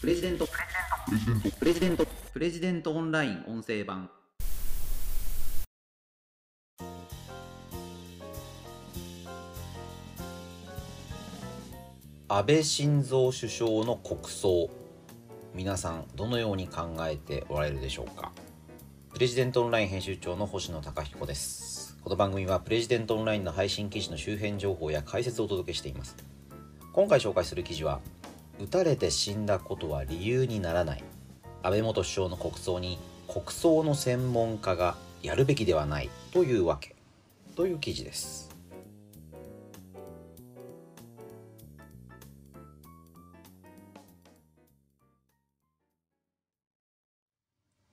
プレジデント。プレジデント。プレジデントオンライン音声版。安倍晋三首相の国葬。皆さんどのように考えておられるでしょうか。プレジデントオンライン編集長の星野貴彦です。この番組はプレジデントオンラインの配信記事の周辺情報や解説をお届けしています。今回紹介する記事は撃たれて死んだことは理由にならない安倍元首相の国葬に国葬の専門家がやるべきではないというわけという記事です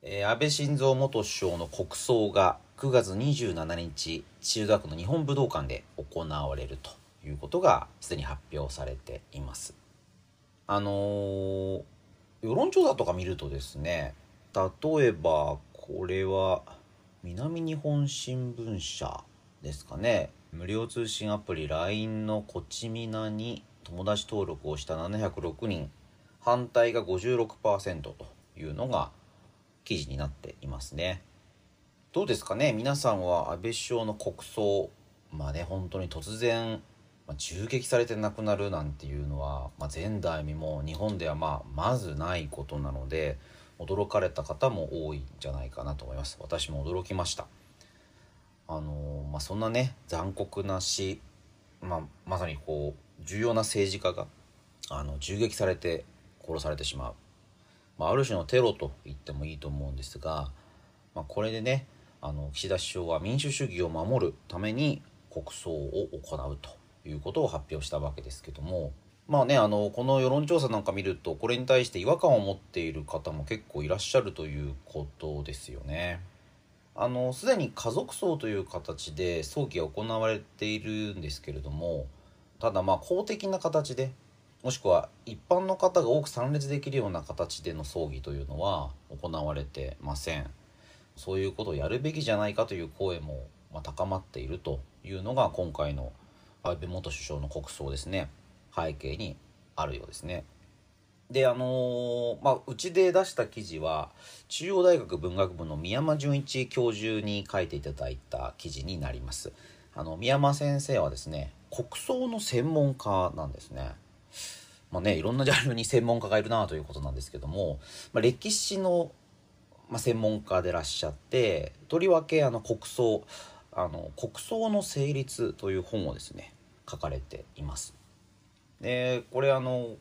安倍晋三元首相の国葬が9月27日千代田区の日本武道館で行われるということがすでに発表されています。あのー世論調査とか見るとですね例えばこれは南日本新聞社ですかね。無料通信アプリ LINE のこちみなに友達登録をした706人反対が56%というのが記事になっていますね。どうですかね？皆さんは安倍首相の国葬まあね本当に突然、まあ、銃撃されて亡くなるなんていうのは、まあ、前代未聞日本ではまあまずないことなので驚かれた方も多いんじゃないかなと思います。私も驚きました。あのーまあそんなね残酷な死、まあ、まさにこう重要な政治家があの銃撃されて殺されてしまう。まあ、ある種のテロと言ってもいいと思うんですが、まあ、これでねあの岸田首相は民主主義を守るために国葬を行うと。いうことを発表したわけですけどもまあねあのこの世論調査なんか見るとこれに対して違和感を持っている方も結構いらっしゃるということですよね。あのすでに家族葬という形で葬儀が行われているんですけれどもただまあ公的な形でもしくは一般の方が多く参列できるような形での葬儀というのは行われてませんそういうことをやるべきじゃないかという声もま高まっているというのが今回の安倍元首相の国葬ですね。背景にあるようですね。であのーまあうちで出した記事は中央大学文学部の宮間純一教授に書いていただいた記事になります。あの宮間先生はですね国葬の専門家なんですね。まあね、いろんなジャンルに専門家がいるなということなんですけども、まあ、歴史の、まあ、専門家でいらっしゃってとりわけあの国葬あの国葬の成立という本をですね書かれています。でこれあの、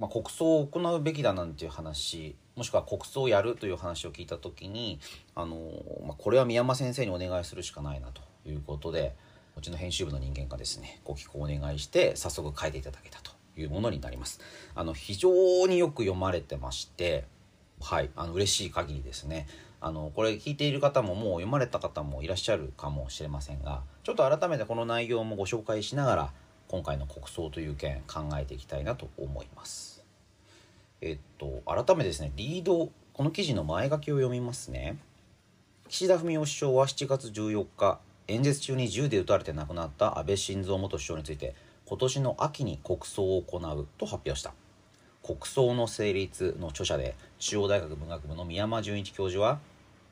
まあ、国葬を行うべきだなんていう話もしくは国葬をやるという話を聞いた時にあの、まあ、これは宮間先生にお願いするしかないなということでうちの編集部の人間がですねご寄稿をお願いして早速書いていただけたというものになります。あの非常によく読まれてまして、はい、あの嬉しい限りですね。あのこれ聞いている方ももう読まれた方もいらっしゃるかもしれませんが、ちょっと改めてこの内容もご紹介しながら今回の国葬という件考えていきたいなと思います。えっと改めてですね、リードこの記事の前書きを読みますね。岸田文雄首相は7月14日演説中に銃で撃たれて亡くなった安倍晋三元首相について今年の秋に国葬を行うと発表した国葬の成立の著者で中央大学文学部の宮間純一教授は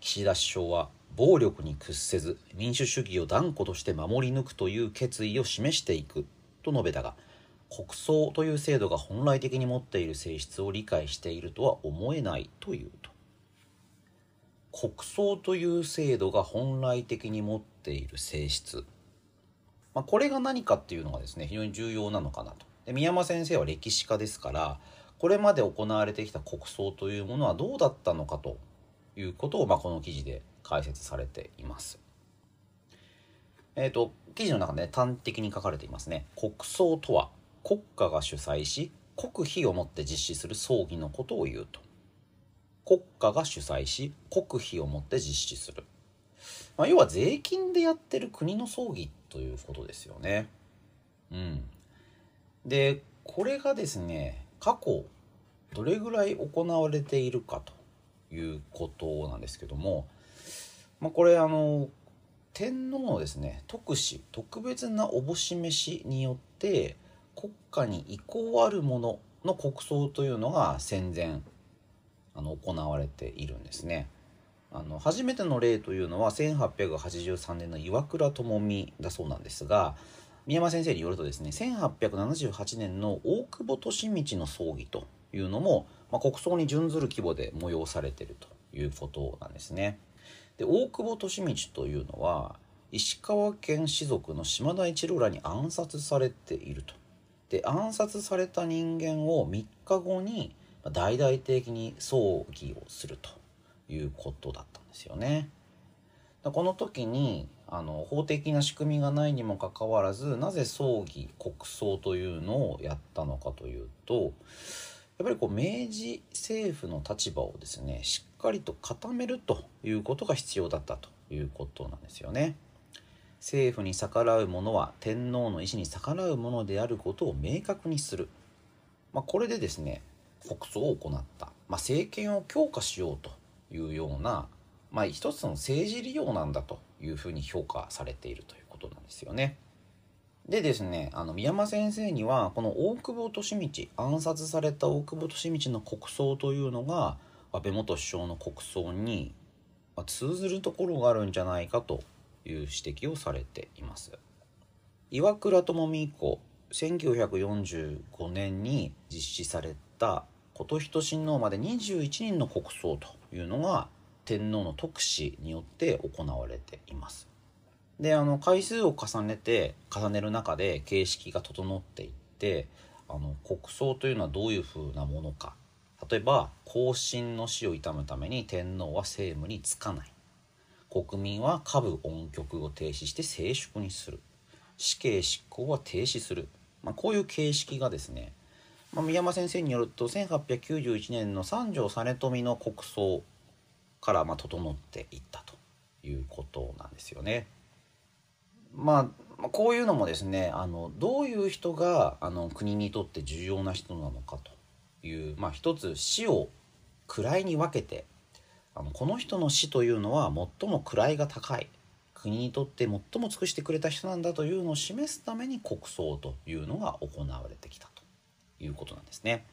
岸田首相は暴力に屈せず民主主義を断固として守り抜くという決意を示していくと述べたが国葬という制度が本来的に持っている性質を理解しているとは思えないというと。国葬という制度が本来的に持っている性質。まあ、これが何かっていうのがですね非常に重要なのかなと。で宮間先生は歴史家ですからこれまで行われてきた国葬というものはどうだったのかということを、まあ、この記事で解説されています。えっ、と記事の中で、ね、端的に書かれていますね。国葬とは国家が主催し国費をもって実施する葬儀のことを言うと。国家が主催し国費をもって実施する、まあ、要は税金でやってる国の葬儀ということですよね。うん、でこれがですね過去どれぐらい行われているかと。いうことなんですけども、まあ、これあの天皇のですね特使特別なおぼし召しによって国家に意向あるものの国葬というのが戦前あの行われているんですね。あの初めての例というのは1883年の岩倉智美だそうなんですが宮山先生によるとですね1878年の大久保利通の葬儀というのも、まあ、国葬に準ずる規模で催されているということなんですね。で大久保利通というのは石川県士族の島田一郎らに暗殺されていると。で暗殺された人間を3日後に大々的に葬儀をするということだったんですよね。この時にあの法的な仕組みがないにもかかわらずなぜ葬儀国葬というのをやったのかというとやっぱりこう明治政府の立場をですねしっかりと固めるということが必要だったということなんですよね。政府に逆らう者は天皇の意思に逆らうものであることを明確にする、まあ、これでですね国葬を行った、まあ、政権を強化しようというような、まあ、一つの政治利用なんだというふうに評価されているということなんですよね。でですねあの宮山先生にはこの大久保利通暗殺された大久保利通の国葬というのが安倍元首相の国葬に通ずるところがあるんじゃないかという指摘をされています。岩倉智美以降1945年に実施された琴仁親王まで21人の国葬というのが天皇の特使によって行われています。であの回数を重ねて重ねる中で形式が整っていってあの国葬というのはどういうふうなものか。例えば後進の死を悼むために天皇は政務に就かない。国民は下部音曲を停止して静粛にする。死刑執行は停止する、まあ、こういう形式がですねまあ、宮山先生によると1891年の三条実富の国葬からま整っていったということなんですよね。まあ、こういうのもですねあのどういう人があの国にとって重要な人なのかという、まあ、一つ死を位に分けてあのこの人の死というのは最も位が高い国にとって最も尽くしてくれた人なんだというのを示すために国葬というのが行われてきたということなんですね。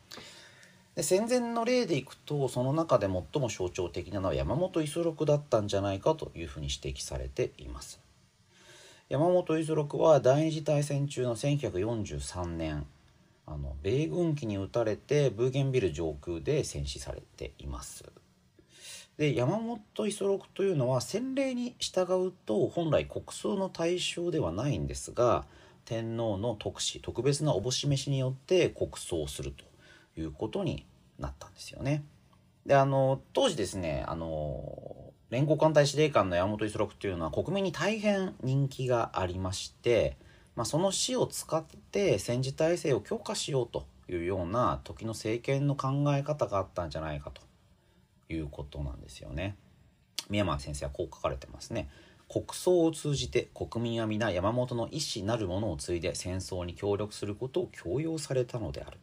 で戦前の例でいくとその中で最も象徴的なのは山本五十六だったんじゃないかというふうに指摘されています。山本五十六は第二次大戦中の1943年あの米軍機に撃たれてブーゲンビル上空で戦死されています。で山本五十六というのは洗礼に従うと本来国葬の対象ではないんですが天皇の特使特別なおぼし召しによって国葬するということになったんですよね。であの当時ですねあの連合艦隊司令官の山本五十六というのは国民に大変人気がありまして、まあ、その死を使って戦時体制を強化しようというような時の政権の考え方があったんじゃないかということなんですよね。宮間先生はこう書かれてますね。国葬を通じて国民は皆山本の意思なるものを継いで戦争に協力することを強要されたのである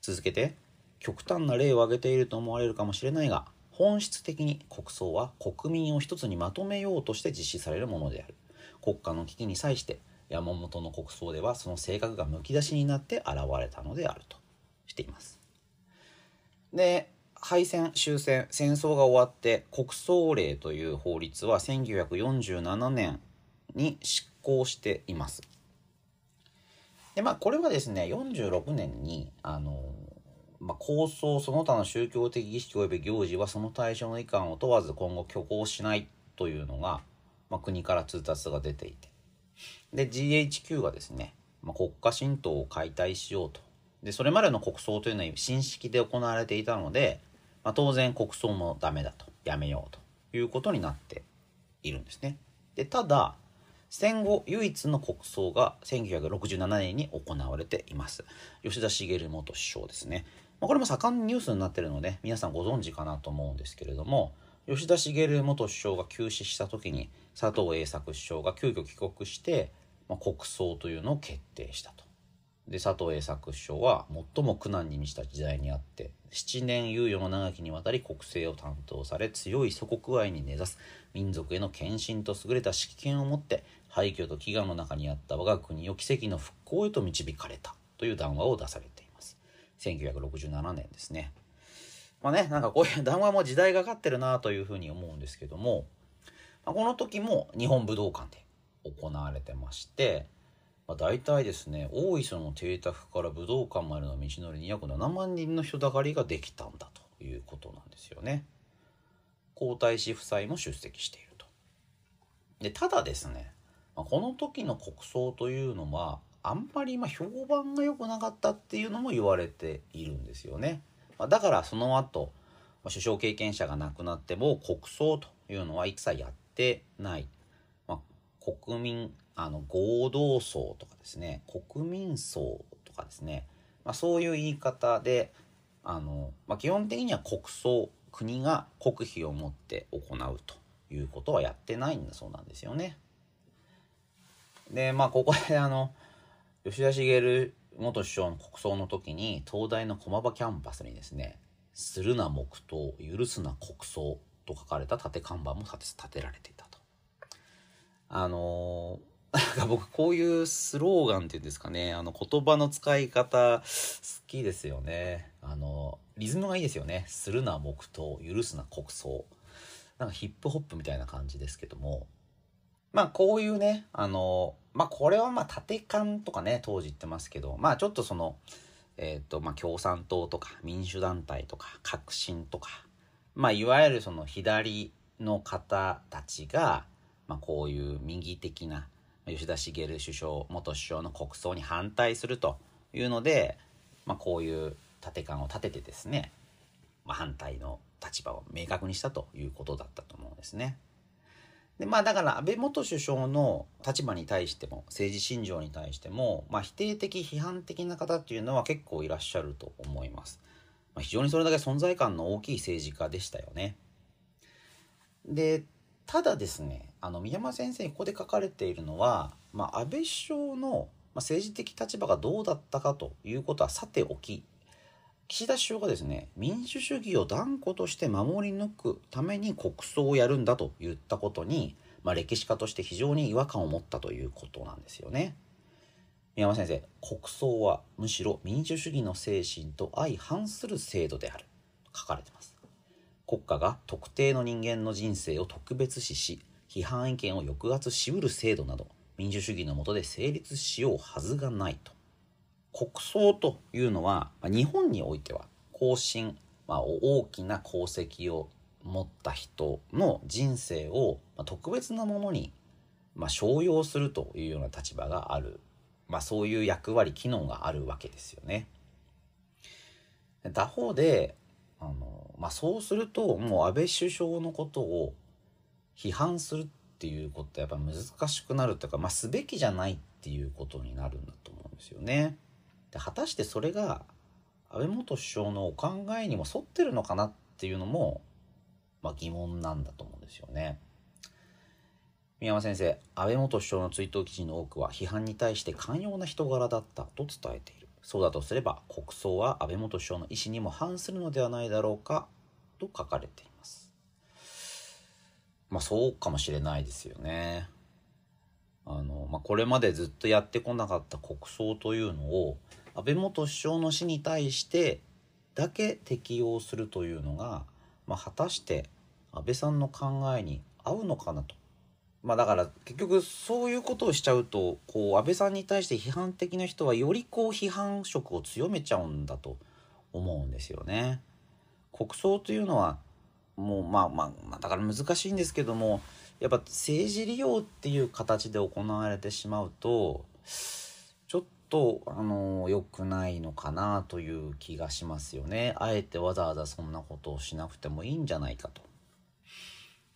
続けて極端な例を挙げていると思われるかもしれないが本質的に国葬は国民を一つにまとめようとして実施されるものである国家の危機に際して山本の国葬ではその性格がむき出しになって現れたのであるとしていますで敗戦終戦戦争が終わって国葬令という法律は1947年に執行しています。でまあこれはですね46年にあの、まあ、構想その他の宗教的儀式及び行事はその対象の遺憾を問わず今後挙行しないというのが、まあ、国から通達が出ていて。で GHQ がですね、まあ、国家神道を解体しようと。でそれまでの国葬というのは新式で行われていたのでまあ、当然国葬もダメだと。やめようということになっているんですね。でただ戦後唯一の国葬が1967年に行われています。吉田茂元首相ですね、これも盛んニュースになってるので皆さんご存知かなと思うんですけれども吉田茂元首相が急死した時に佐藤栄作首相が急遽帰国して、まあ、国葬というのを決定したとで佐藤栄作首相は最も苦難に満ちた時代にあって7年猶予の長きにわたり国政を担当され強い祖国愛に根ざす民族への献身と優れた指揮権を持って廃墟と飢餓の中にあった我が国を奇跡の復興へと導かれたという談話を出されています。1967年ですね。まあね、なんかこういう談話も時代がかってるなというふうに思うんですけども、まあ、この時も日本武道館で行われてまして、まあ、大体ですね大磯の邸宅から武道館までの道のりに約7万人の人だかりができたんだということなんですよね。皇太子夫妻も出席していると。でただですね、まあ、この時の国葬というのはあんまりま評判が良くなかったっていうのも言われているんですよね。ま、だからその後首相経験者が亡くなっても国葬というのは一切やってない。まあ、国民あの合同葬とかですね国民葬とかですね、まあ、そういう言い方であの、まあ、基本的には国葬国が国費を持って行うということはやってないんだそうなんですよね。でまあここであの吉田茂元首相の国葬の時に東大の駒場キャンパスにですね「するな黙祷許すな国葬」と書かれた縦看板も立てられていたと。あの なんか僕こういうスローガンっていうんですかねあの言葉の使い方好きですよね。あのリズムがいいですよね。するな黙祷許すな国葬なんかヒップホップみたいな感じですけども。まあこういうねあのまあこれはまあ縦感とかね当時言ってますけどまあちょっとそのえっ、ー、とまあ共産党とか民主団体とか革新とかまあいわゆるその左の方たちがまあこういう右的な吉田茂首相元首相の国葬に反対するというので、まあ、こういう立て感を立ててですね、まあ、反対の立場を明確にしたということだったと思うんですね。でまあだから安倍元首相の立場に対しても政治信条に対しても、まあ、否定的批判的な方っていうのは結構いらっしゃると思います。まあ、非常にそれだけ存在感の大きい政治家でしたよね。でただですねあの宮山先生にここで書かれているのは、まあ、安倍首相の政治的立場がどうだったかということはさておき岸田首相がですね民主主義を断固として守り抜くために国葬をやるんだと言ったことに、まあ、歴史家として非常に違和感を持ったということなんですよね。宮山先生国葬はむしろ民主主義の精神と相反する制度であると書かれてます国家が特定の人間の人生を特別視し批判意見を抑圧しうる制度など民主主義の下で成立しようはずがないと国葬というのは日本においては後進、まあ、大きな功績を持った人の人生を特別なものに、まあ、商用するというような立場がある、まあ、そういう役割機能があるわけですよね。他方であの、まあ、そうするともう安倍首相のことを批判するっていうことはやっぱ難しくなるというか、まあ、すべきじゃないっていうことになるんだと思うんですよね。で果たしてそれが安倍元首相のお考えにも沿ってるのかなっていうのも、まあ、疑問なんだと思うんですよね。宮山先生安倍元首相の追悼記事の多くは批判に対して寛容な人柄だったと伝えている。そうだとすれば国葬は安倍元首相の意思にも反するのではないだろうかと書かれています。まあそうかもしれないですよね。あの、まあ、これまでずっとやってこなかった国葬というのを安倍元首相の死に対してだけ適用するというのが、まあ、果たして安倍さんの考えに合うのかなと。まあだから結局そういうことをしちゃうとこう安倍さんに対して批判的な人はよりこう批判色を強めちゃうんだと思うんですよね。国葬というのはもうまあまあだから難しいんですけどもやっぱ政治利用っていう形で行われてしまうととあの良くないのかなという気がしますよね。あえてわざわざそんなことをしなくてもいいんじゃないかと。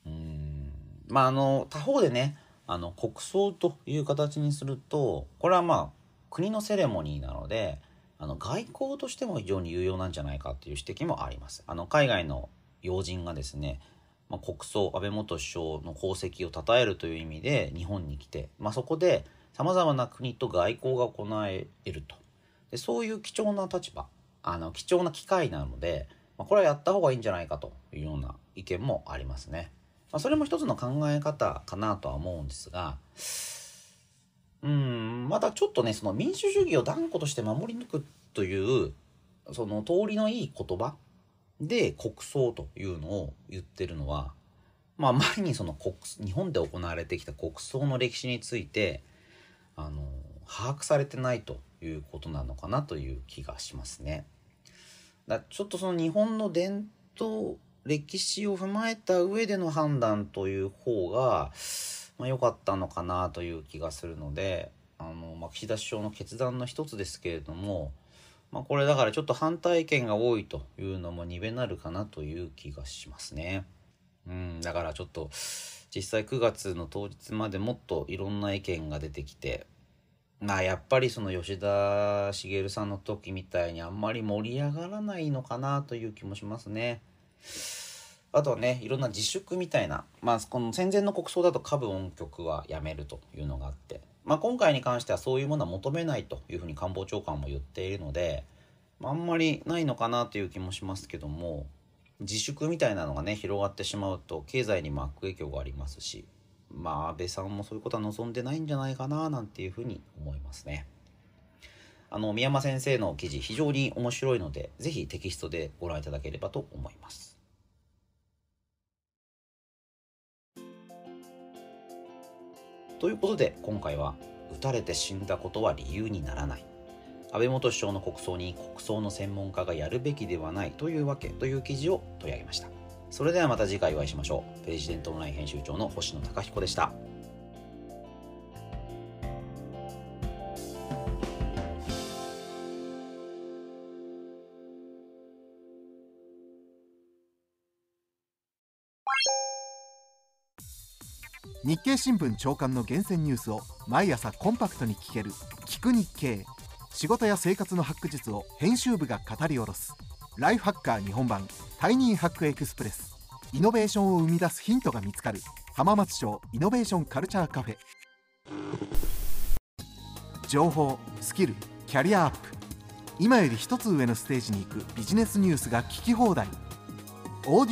うん。まああの他方でねあの国葬という形にするとこれはまあ国のセレモニーなのであの外交としても非常に有用なんじゃないかという指摘もあります。あの海外の要人がですねまあ、国葬安倍元首相の功績を称えるという意味で日本に来て、まあ、そこでさまざまな国と外交が行えるとでそういう貴重な立場あの貴重な機会なので、まあ、これはやった方がいいんじゃないかというような意見もありますね。まあ、それも一つの考え方かなとは思うんですがうんまたちょっとねその民主主義を断固として守り抜くというその通りのいい言葉で国葬というのを言ってるのは、まあ、あまりにその国日本で行われてきた国葬の歴史についてあの把握されてないということなのかなという気がしますね。だちょっとその日本の伝統歴史を踏まえた上での判断という方がまあ、かったのかなという気がするのであの、まあ、岸田首相の決断の一つですけれども、まあ、これだからちょっと反対意見が多いというのもにべなるかなという気がしますね。うん、だからちょっと実際9月の当日までもっといろんな意見が出てきてまあやっぱりその吉田茂さんの時みたいにあんまり盛り上がらないのかなという気もしますね。あとはねいろんな自粛みたいな、まあ、この戦前の国葬だと下部音曲はやめるというのがあって、まあ、今回に関してはそういうものは求めないというふうに官房長官も言っているので、まあ、あんまりないのかなという気もしますけども自粛みたいなのがね広がってしまうと経済にも悪影響がありますしまあ安倍さんもそういうことは望んでないんじゃないかななんていうふうに思いますね。あの宮山先生の記事非常に面白いので是非テキストでご覧いただければと思います。ということで今回は撃たれて死んだことは理由にならない安倍元首相の国葬に国葬の専門家がやるべきではないというわけという記事を取り上げました。それではまた次回お会いしましょう。プレジデントオンライン編集長の星野貴彦でした。日経新聞朝刊の厳選ニュースを毎朝コンパクトに聞ける「聞く日経」仕事や生活のハック術を編集部が語り下ろす。ライフハッカー日本版タイニーハックエクスプレス。イノベーションを生み出すヒントが見つかる。浜松町イノベーションカルチャーカフェ。情報スキルキャリアアップ。今より一つ上のステージに行くビジネスニュースが聞き放題。オ